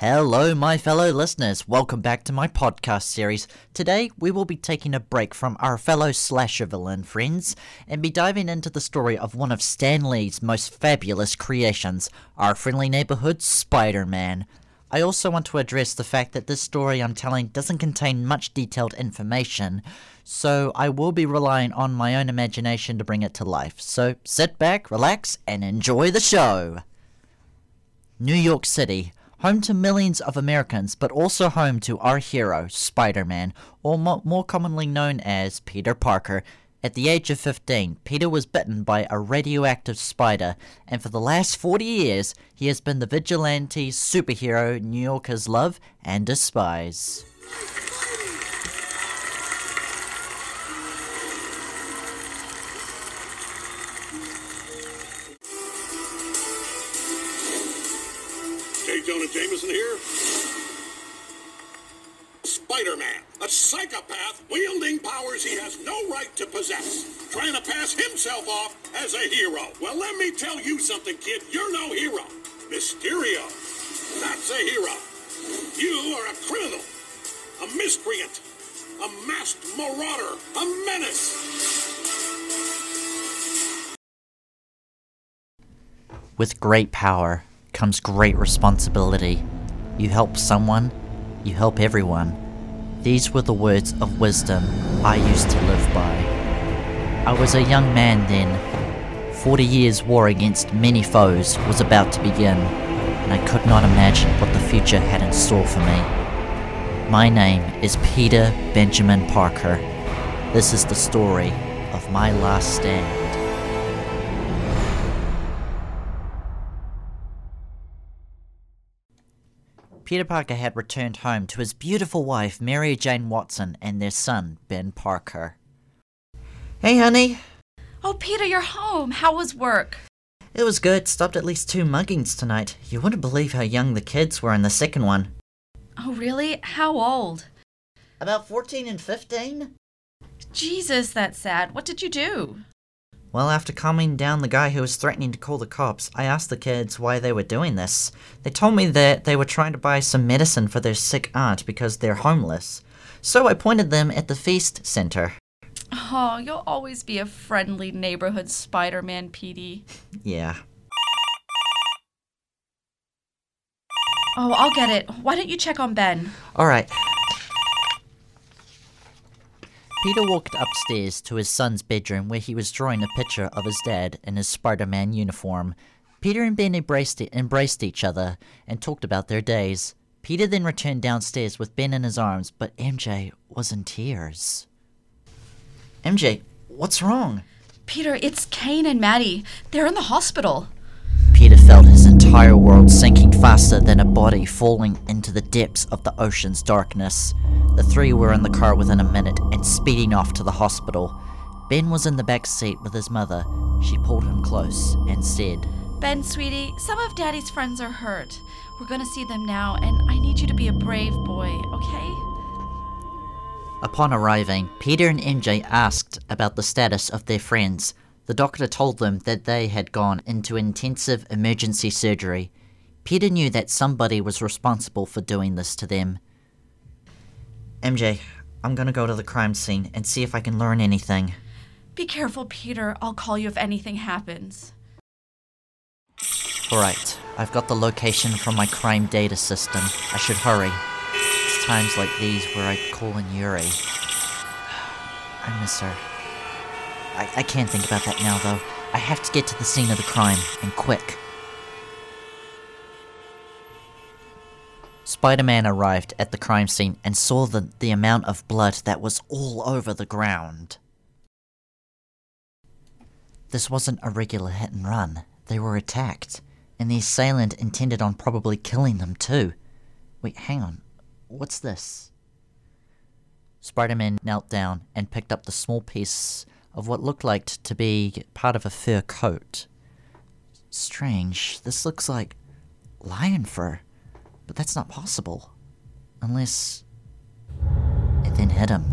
Hello, my fellow listeners. Welcome back to my podcast series. Today, we will be taking a break from our fellow slasher villain friends and be diving into the story of one of Stan Lee's most fabulous creations, our friendly neighborhood Spider Man. I also want to address the fact that this story I'm telling doesn't contain much detailed information, so I will be relying on my own imagination to bring it to life. So sit back, relax, and enjoy the show. New York City, home to millions of Americans, but also home to our hero, Spider Man, or mo- more commonly known as Peter Parker. At the age of 15, Peter was bitten by a radioactive spider, and for the last 40 years, he has been the vigilante superhero New Yorkers love and despise. Jonah Jameson here. Spider-Man, a psychopath wielding powers he has no right to possess, trying to pass himself off as a hero. Well, let me tell you something, kid. You're no hero. Mysterio, that's a hero. You are a criminal, a miscreant, a masked marauder, a menace. With great power comes great responsibility. You help someone, you help everyone. These were the words of wisdom I used to live by. I was a young man then. Forty years' war against many foes was about to begin, and I could not imagine what the future had in store for me. My name is Peter Benjamin Parker. This is the story of my last stand. Peter Parker had returned home to his beautiful wife, Mary Jane Watson, and their son, Ben Parker. Hey, honey. Oh, Peter, you're home. How was work? It was good. Stopped at least two muggings tonight. You wouldn't believe how young the kids were in the second one. Oh, really? How old? About 14 and 15? Jesus, that's sad. What did you do? Well, after calming down the guy who was threatening to call the cops, I asked the kids why they were doing this. They told me that they were trying to buy some medicine for their sick aunt because they're homeless. So I pointed them at the feast center. Oh, you'll always be a friendly neighborhood Spider Man, Petey. Yeah. Oh, I'll get it. Why don't you check on Ben? Alright. Peter walked upstairs to his son's bedroom where he was drawing a picture of his dad in his Spider Man uniform. Peter and Ben embraced, embraced each other and talked about their days. Peter then returned downstairs with Ben in his arms, but MJ was in tears. MJ, what's wrong? Peter, it's Kane and Maddie. They're in the hospital. Peter felt his entire world sinking faster than a body falling into the depths of the ocean's darkness. The three were in the car within a minute and speeding off to the hospital. Ben was in the back seat with his mother. She pulled him close and said, Ben, sweetie, some of Daddy's friends are hurt. We're gonna see them now, and I need you to be a brave boy, okay? Upon arriving, Peter and MJ asked about the status of their friends. The doctor told them that they had gone into intensive emergency surgery. Peter knew that somebody was responsible for doing this to them. MJ, I'm gonna go to the crime scene and see if I can learn anything. Be careful, Peter. I'll call you if anything happens. Alright, I've got the location from my crime data system. I should hurry. It's times like these where I call in Yuri. I miss her. I, I can't think about that now, though. I have to get to the scene of the crime, and quick. Spider Man arrived at the crime scene and saw the, the amount of blood that was all over the ground. This wasn't a regular hit and run. They were attacked, and the assailant intended on probably killing them too. Wait, hang on. What's this? Spider Man knelt down and picked up the small piece of what looked like to be part of a fur coat. Strange. This looks like lion fur, but that's not possible. Unless. It then hit him.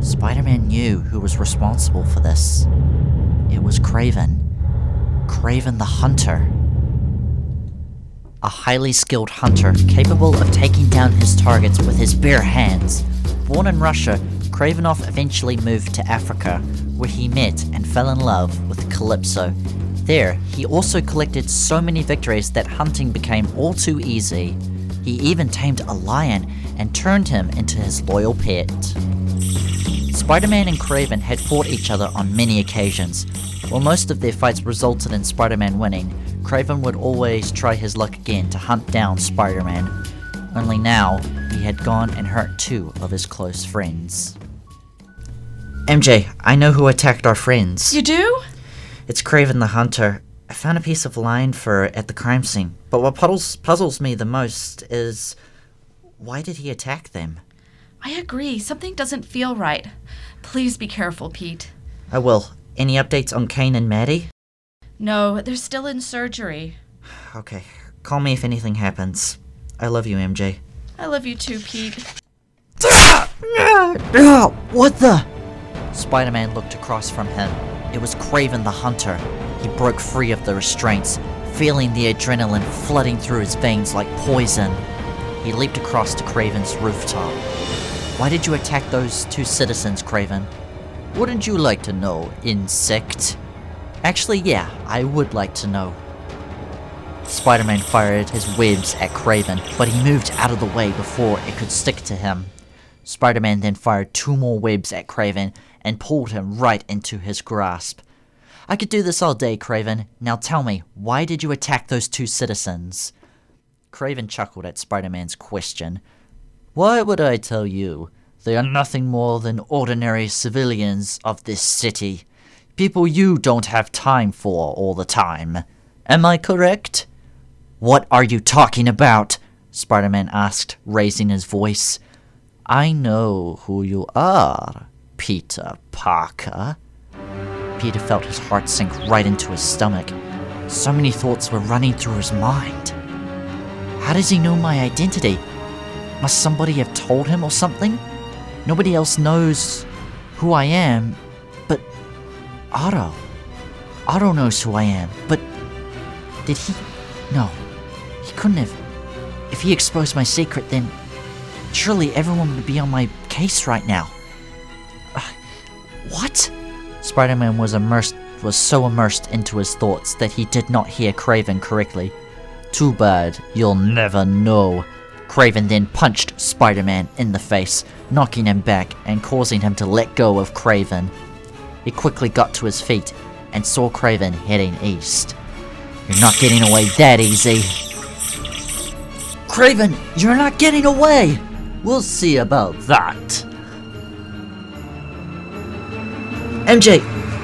Spider Man knew who was responsible for this. It was Kraven. Kraven the Hunter. a highly skilled hunter capable of taking down his targets with his bare hands. Born in Russia, Kravinoff eventually moved to Africa, where he met and fell in love with Calypso. There, he also collected so many victories that hunting became all too easy. He even tamed a lion and turned him into his loyal pet. Spider Man and Kraven had fought each other on many occasions. While most of their fights resulted in Spider Man winning, Kraven would always try his luck again to hunt down Spider Man. Only now, he had gone and hurt two of his close friends. MJ, I know who attacked our friends. You do? It's Kraven the Hunter. I found a piece of line fur at the crime scene, but what puzzles, puzzles me the most is why did he attack them? I agree. Something doesn't feel right. Please be careful, Pete. Oh, I will. Any updates on Kane and Maddie? No, they're still in surgery. Okay. Call me if anything happens. I love you, MJ. I love you too, Pete. What the? Spider Man looked across from him. It was Kraven the Hunter. He broke free of the restraints, feeling the adrenaline flooding through his veins like poison. He leaped across to Kraven's rooftop. Why did you attack those two citizens, Kraven? Wouldn't you like to know, insect? Actually, yeah, I would like to know. Spider Man fired his webs at Kraven, but he moved out of the way before it could stick to him. Spider Man then fired two more webs at Kraven and pulled him right into his grasp. I could do this all day, Kraven. Now tell me, why did you attack those two citizens? Kraven chuckled at Spider Man's question. Why would I tell you? They are nothing more than ordinary civilians of this city. People you don't have time for all the time. Am I correct? What are you talking about? Spider Man asked, raising his voice. I know who you are, Peter Parker. Peter felt his heart sink right into his stomach. So many thoughts were running through his mind. How does he know my identity? Must somebody have told him or something? Nobody else knows who I am, but Otto. Otto knows who I am, but did he? No, he couldn't have. If he exposed my secret, then surely everyone would be on my case right now. What? Spider-Man was immersed was so immersed into his thoughts that he did not hear Kraven correctly. Too bad, you'll never know. Kraven then punched Spider-Man in the face, knocking him back and causing him to let go of Kraven. He quickly got to his feet and saw Kraven heading east. You're not getting away that easy. Craven, you're not getting away! We'll see about that. MJ,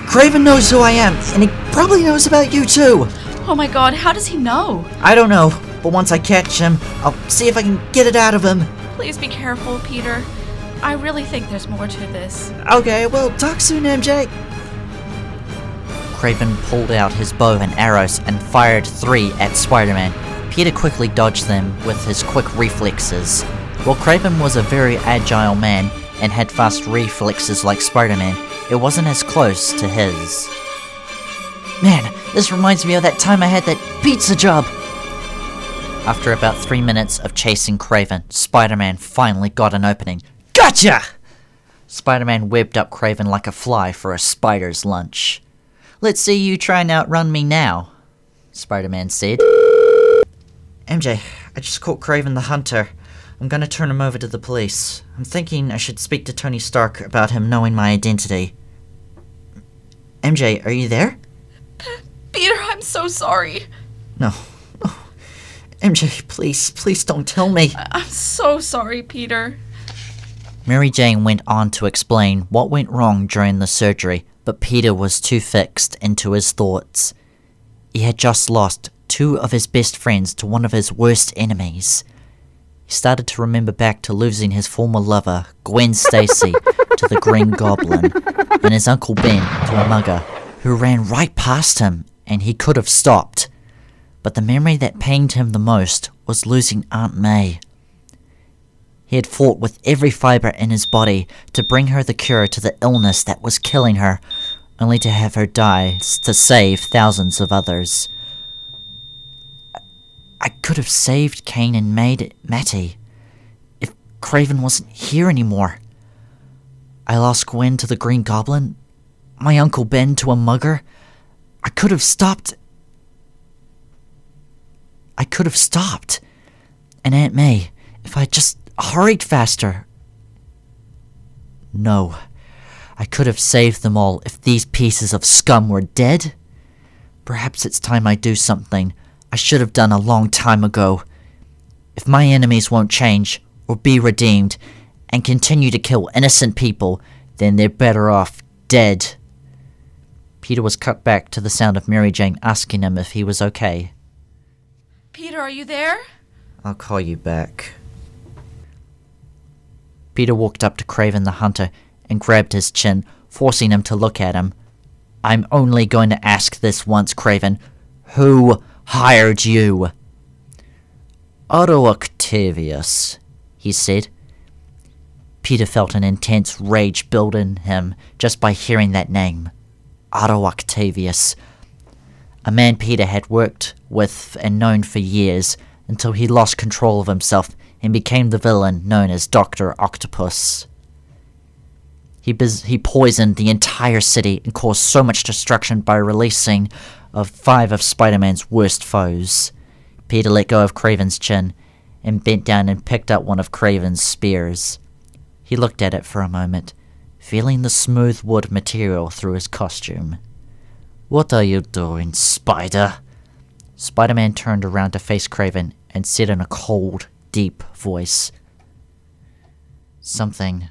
Kraven knows who I am, and he probably knows about you too. Oh my god, how does he know? I don't know, but once I catch him, I'll see if I can get it out of him. Please be careful, Peter. I really think there's more to this. Okay, well, talk soon, MJ. Kraven pulled out his bow and arrows and fired three at Spider Man. Peter quickly dodged them with his quick reflexes. While Kraven was a very agile man and had fast reflexes like Spider Man, it wasn't as close to his. Man, this reminds me of that time I had that pizza job. After about three minutes of chasing Kraven, Spider Man finally got an opening. Gotcha! Spider Man webbed up Kraven like a fly for a spider's lunch. Let's see you try and outrun me now, Spider Man said. MJ, I just caught Kraven the Hunter. I'm gonna turn him over to the police. I'm thinking I should speak to Tony Stark about him knowing my identity. MJ, are you there? Peter, I'm so sorry. No. No. MJ, please, please don't tell me. I'm so sorry, Peter. Mary Jane went on to explain what went wrong during the surgery, but Peter was too fixed into his thoughts. He had just lost two of his best friends to one of his worst enemies. He started to remember back to losing his former lover, Gwen Stacy, to the Green Goblin, and his Uncle Ben to a mugger who ran right past him and he could have stopped. But the memory that pained him the most was losing Aunt May. He had fought with every fibre in his body to bring her the cure to the illness that was killing her, only to have her die to save thousands of others. I could have saved Kane and made Matty if Kraven wasn't here anymore. I lost Gwen to the Green Goblin, my Uncle Ben to a mugger. I could have stopped. I could have stopped. And Aunt May, if I just hurried faster. No. I could have saved them all if these pieces of scum were dead. Perhaps it's time I do something I should have done a long time ago. If my enemies won't change or be redeemed and continue to kill innocent people, then they're better off dead. Peter was cut back to the sound of Mary Jane asking him if he was okay. Peter, are you there? I'll call you back. Peter walked up to Kraven the Hunter and grabbed his chin, forcing him to look at him. I'm only going to ask this once, Kraven. Who hired you? Otto Octavius, he said. Peter felt an intense rage build in him just by hearing that name. Otto Octavius. A man Peter had worked with and known for years until he lost control of himself and became the villain known as Dr. Octopus. He, he poisoned the entire city and caused so much destruction by releasing of five of Spider-Man's worst foes. Peter let go of Kraven's chin and bent down and picked up one of Kraven's spears. He looked at it for a moment, feeling the smooth wood material through his costume. What are you doing, Spider? Spider Man turned around to face Kraven and said in a cold, deep voice Something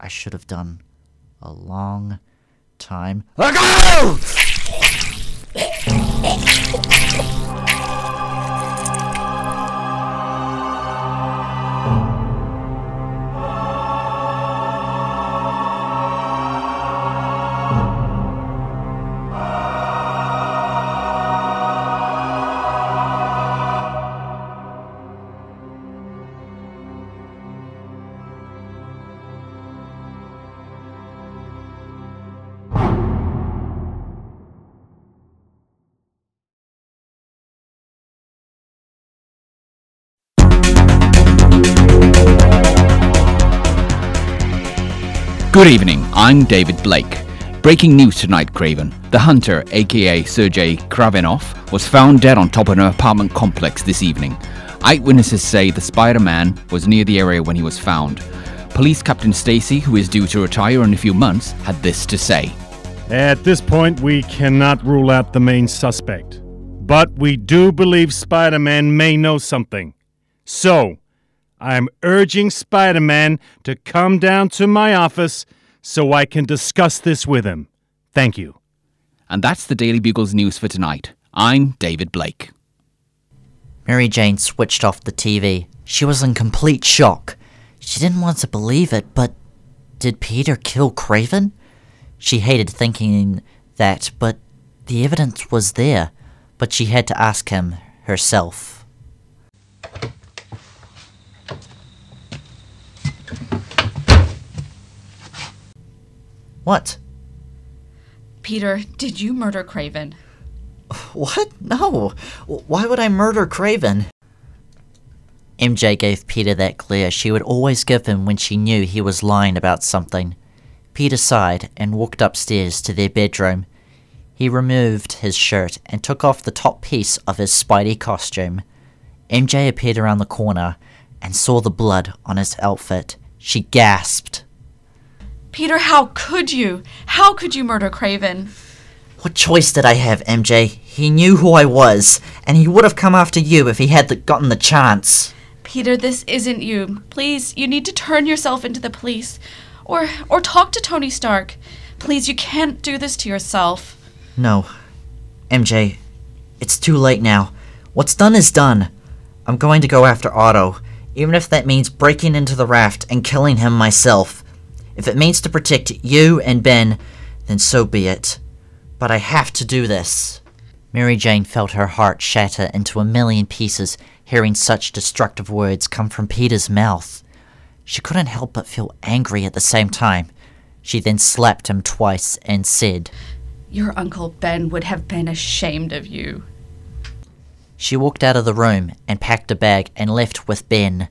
I should have done a long time ago! Good evening, I'm David Blake. Breaking news tonight, Kraven. The hunter, aka Sergei Kravinoff, was found dead on top of an apartment complex this evening. Eyewitnesses say the Spider Man was near the area when he was found. Police Captain Stacy, who is due to retire in a few months, had this to say. At this point, we cannot rule out the main suspect. But we do believe Spider Man may know something. So, I'm urging Spider Man to come down to my office so I can discuss this with him. Thank you. And that's the Daily Bugle's news for tonight. I'm David Blake. Mary Jane switched off the TV. She was in complete shock. She didn't want to believe it, but did Peter kill Kraven? She hated thinking that, but the evidence was there. But she had to ask him herself. What? Peter, did you murder Kraven? What? No. Why would I murder Kraven? MJ gave Peter that glare she would always give him when she knew he was lying about something. Peter sighed and walked upstairs to their bedroom. He removed his shirt and took off the top piece of his Spidey costume. MJ appeared around the corner and saw the blood on his outfit. She gasped. Peter, how could you? How could you murder Kraven? What choice did I have, MJ? He knew who I was, and he would have come after you if he had the, gotten the chance. Peter, this isn't you. Please, you need to turn yourself into the police. Or or talk to Tony Stark. Please, you can't do this to yourself. No. MJ, it's too late now. What's done is done. I'm going to go after Otto, even if that means breaking into the raft and killing him myself. If it means to protect you and Ben, then so be it. But I have to do this. Mary Jane felt her heart shatter into a million pieces hearing such destructive words come from Peter's mouth. She couldn't help but feel angry at the same time. She then slapped him twice and said, Your Uncle Ben would have been ashamed of you. She walked out of the room and packed a bag and left with Ben.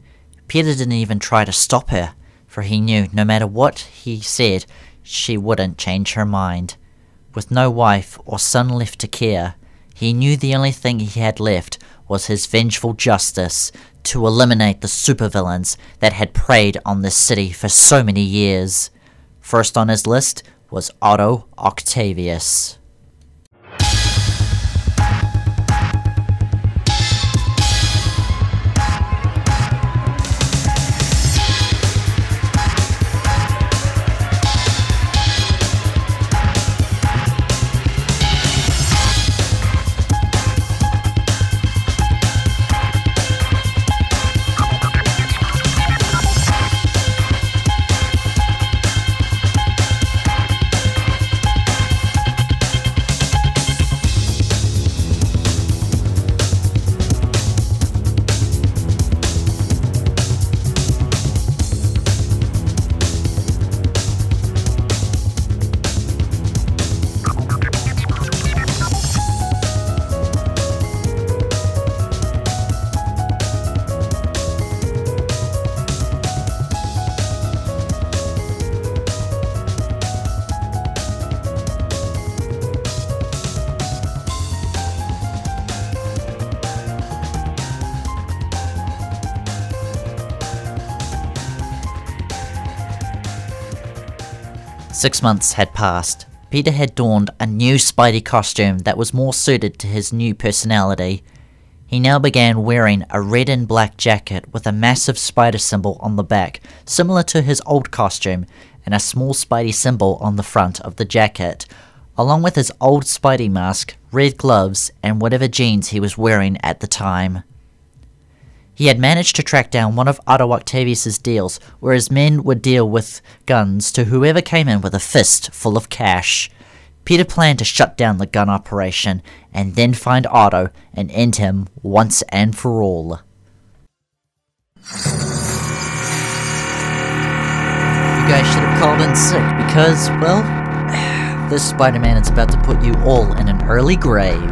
Peter didn't even try to stop her, for he knew no matter what he said, she wouldn't change her mind. With no wife or son left to care, he knew the only thing he had left was his vengeful justice to eliminate the supervillains that had preyed on this city for so many years. First on his list was Otto Octavius. Six months had passed. Peter had donned a new Spidey costume that was more suited to his new personality. He now began wearing a red and black jacket with a massive spider symbol on the back, similar to his old costume, and a small Spidey symbol on the front of the jacket, along with his old Spidey mask, red gloves, and whatever jeans he was wearing at the time. He had managed to track down one of Otto Octavius's deals, where his men would deal with guns to whoever came in with a fist full of cash. Peter planned to shut down the gun operation and then find Otto and end him once and for all. You guys should have called in sick because, well, this Spider Man is about to put you all in an early grave.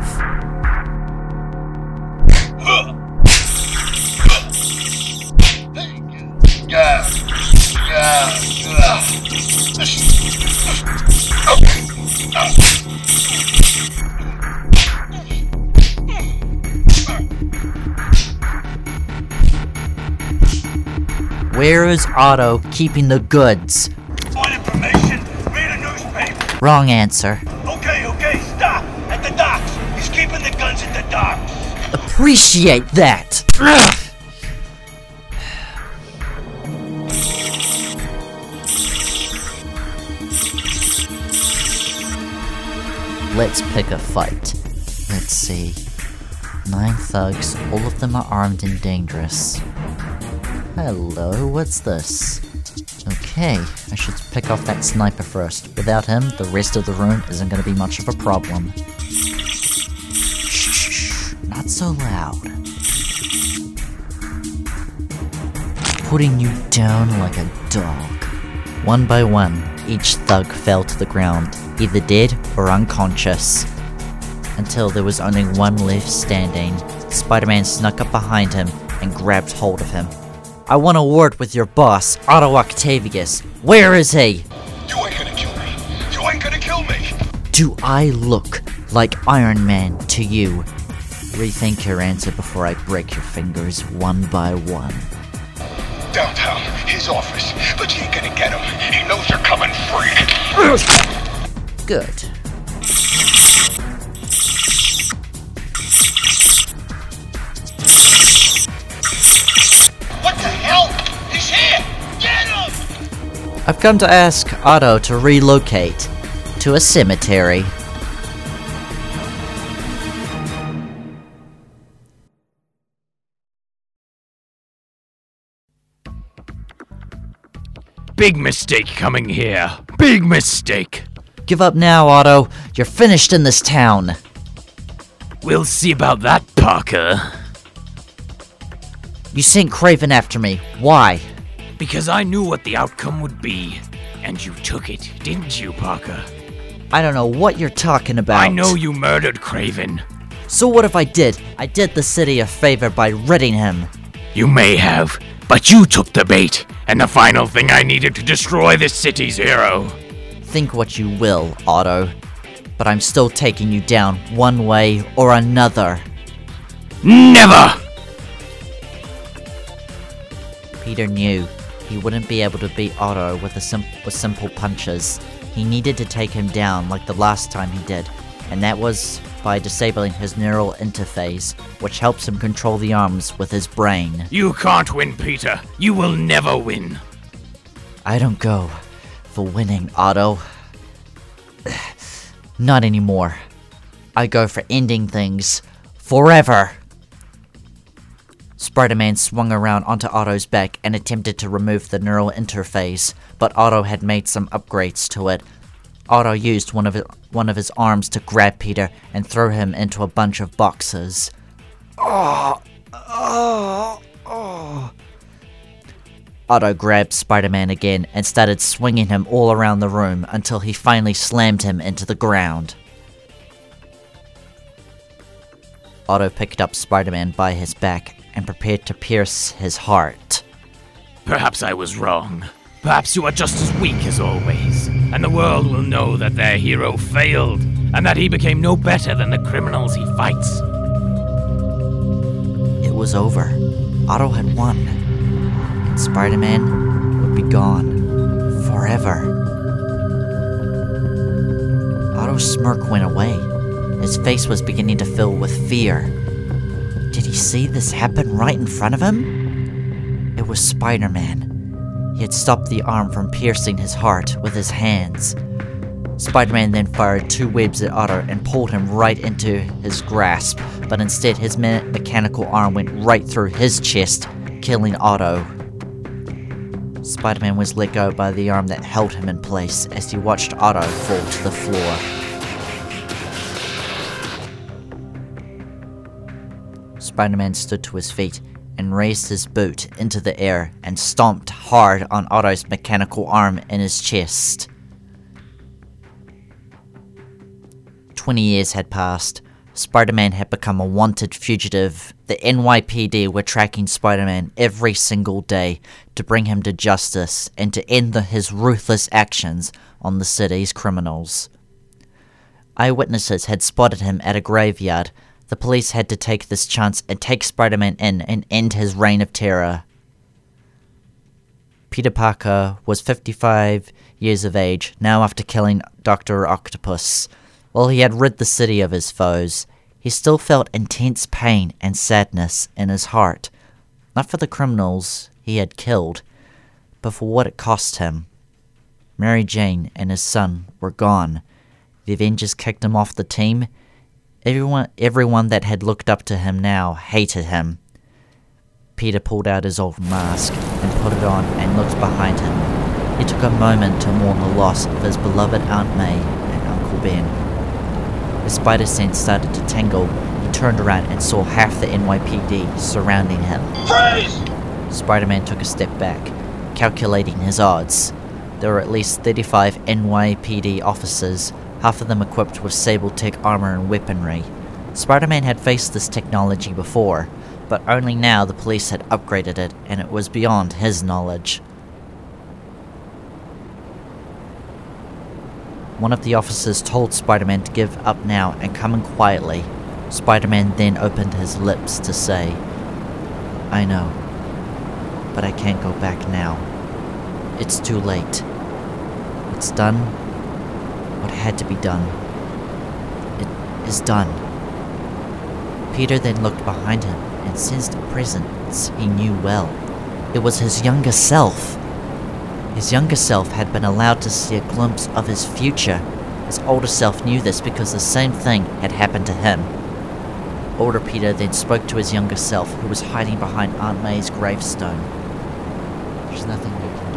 Where is Otto keeping the goods? Information? Read a newspaper. Wrong answer. Okay, okay, stop. At the docks. He's keeping the guns at the docks. Appreciate that. Ugh. Let's pick a fight. Let's see. Nine thugs, all of them are armed and dangerous. Hello, what's this? Okay, I should pick off that sniper first. Without him, the rest of the room isn't to be much of a problem. Shh, not so loud. Putting you down like a dog. One by one, each thug fell to the ground, either dead or unconscious. Until there was only one left standing, Spider Man snuck up behind him and grabbed hold of him. I want a word with your boss, Otto Octavius. Where is he? You ain't gonna kill me. You ain't gonna kill me. Do I look like Iron Man to you? Rethink your answer before I break your fingers one by one. Downtown, his office. But you ain't gonna get him. He knows you're coming free. Good. What the hell? He's here! Get him! I've come to ask Otto to relocate to a cemetery. Big mistake coming here. Big mistake. Give up now, Otto. You're finished in this town. We'll see about that, Parker. You sent Kraven after me. Why? Because I knew what the outcome would be. And you took it, didn't you, Parker? I don't know what you're talking about. I know you murdered Kraven. So what if I did? I did the city a favor by ridding him. You may have, but you took the bait, and the final thing I needed to destroy this city's hero. Think what you will, Otto. But I'm still taking you down one way or another. Never! Peter knew he wouldn't be able to beat Otto with, a sim- with simple punches. He needed to take him down like the last time he did, and that was by disabling his neural interface, which helps him control the arms with his brain. You can't win, Peter. You will never win. I don't go for winning, Otto. Not anymore. I go for ending things forever. Spider Man swung around onto Otto's back and attempted to remove the neural interface, but Otto had made some upgrades to it. Otto used one of, it, one of his arms to grab Peter and throw him into a bunch of boxes. Ah, ah, ah. Otto grabbed Spider Man again and started swinging him all around the room until he finally slammed him into the ground. Otto picked up Spider Man by his back and prepared to pierce his heart. Perhaps I was wrong. Perhaps you are just as weak as always, and the world will know that their hero failed, and that he became no better than the criminals he fights. It was over. Otto had won. Spider Man would be gone. Forever. Otto's smirk went away. His face was beginning to fill with fear. Did he see this happen right in front of him? It was Spider Man. He had stopped the arm from piercing his heart with his hands. Spider Man then fired two webs at Otto and pulled him right into his grasp, but instead his me- mechanical arm went right through his chest, killing Otto. Spider Man was let go by the arm that held him in place as he watched Otto fall to the floor. Spider Man stood to his feet and raised his boot into the air and stomped hard on Otto's mechanical arm in his chest. Twenty years had passed. Spider Man had become a wanted fugitive. The NYPD were tracking Spider Man every single day to bring him to justice and to end the, his ruthless actions on the city's criminals. Eyewitnesses had spotted him at a graveyard. The police had to take this chance and take Spider Man in and end his reign of terror. Peter Parker was 55 years of age, now after killing Dr. Octopus. While he had rid the city of his foes, he still felt intense pain and sadness in his heart, not for the criminals he had killed, but for what it cost him. Mary Jane and his son were gone. The Avengers kicked him off the team. Everyone, everyone that had looked up to him now hated him. Peter pulled out his old mask and put it on and looked behind him. He took a moment to mourn the loss of his beloved Aunt May and Uncle Ben. His spider sense started to tingle. He turned around and saw half the NYPD surrounding him. Freeze! Spider Man took a step back, calculating his odds. There were at least 35 NYPD officers, half of them equipped with Sable-Tech armor and weaponry. Spider Man had faced this technology before, but only now the police had upgraded it, and it was beyond his knowledge. One of the officers told Spider Man to give up now and come in quietly. Spider Man then opened his lips to say, I know, but I can't go back now. It's too late. It's done what had to be done. It is done. Peter then looked behind him and sensed a presence he knew well. It was his younger self. His younger self had been allowed to see a glimpse of his future. His older self knew this because the same thing had happened to him. Older Peter then spoke to his younger self, who was hiding behind Aunt May's gravestone. There's nothing you can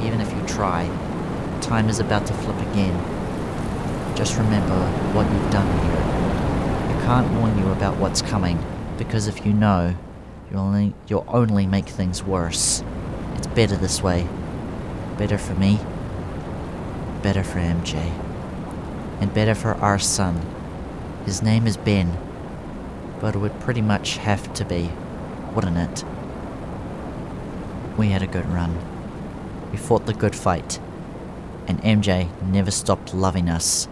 do. Even if you try, time is about to flip again. Just remember what you've done here. I can't warn you about what's coming, because if you know, you'll only, you'll only make things worse. It's better this way. Better for me, better for MJ, and better for our son. His name is Ben, But it would pretty much have to be, wouldn't it? We had a good run. We fought the good fight. And MJ never stopped loving us,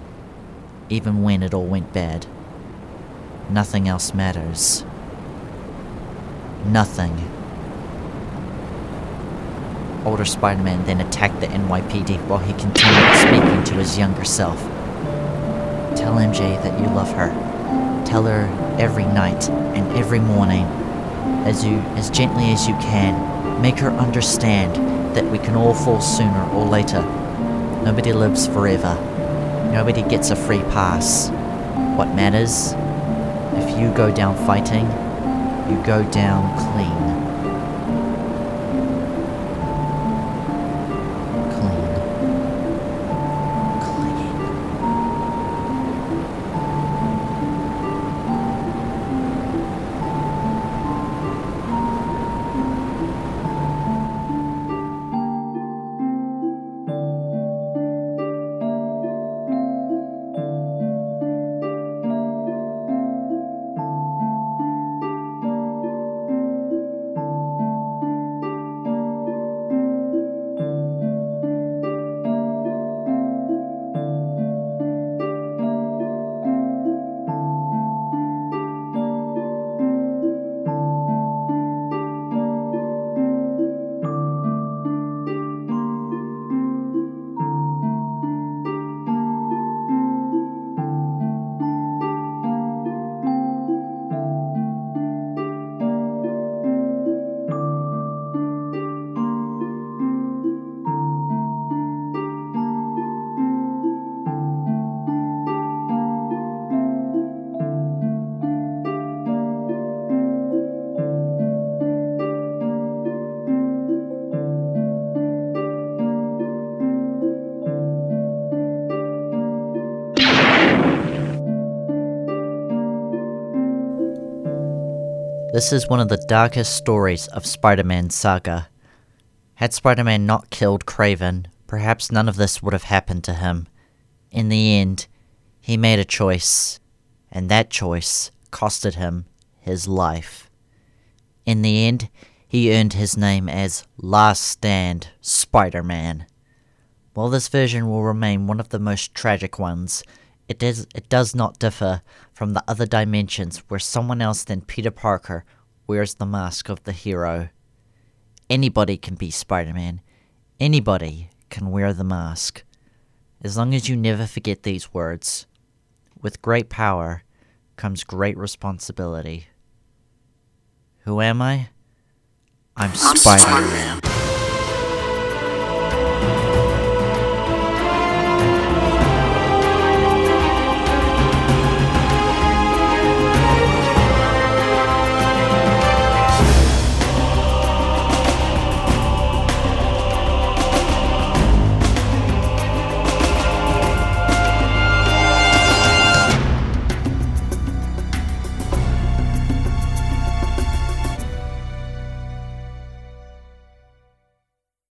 even when it all went bad. Nothing else matters. Nothing. Older Spider Man then attacked the NYPD while he continued speaking to his younger self. Tell MJ that you love her. Tell her every night and every morning, as you as gently as you can. Make her understand that we can all fall sooner or later. Nobody lives forever. Nobody gets a free pass. What matters? If you go down fighting, you go down. Clean. This is one of the darkest stories of Spider Man's saga. Had Spider Man not killed Kraven, perhaps none of this would have happened to him. In the end, he made a choice, and that choice costed him his life. In the end, he earned his name as Last Stand Spider Man. While this version will remain one of the most tragic ones, it does, it does not differ from the other dimensions where someone else than Peter Parker wears the mask of the hero. Anybody can be Spider Man. Anybody can wear the mask. As long as you never forget these words. With great power comes great responsibility. Who am I? I'm Spider Man.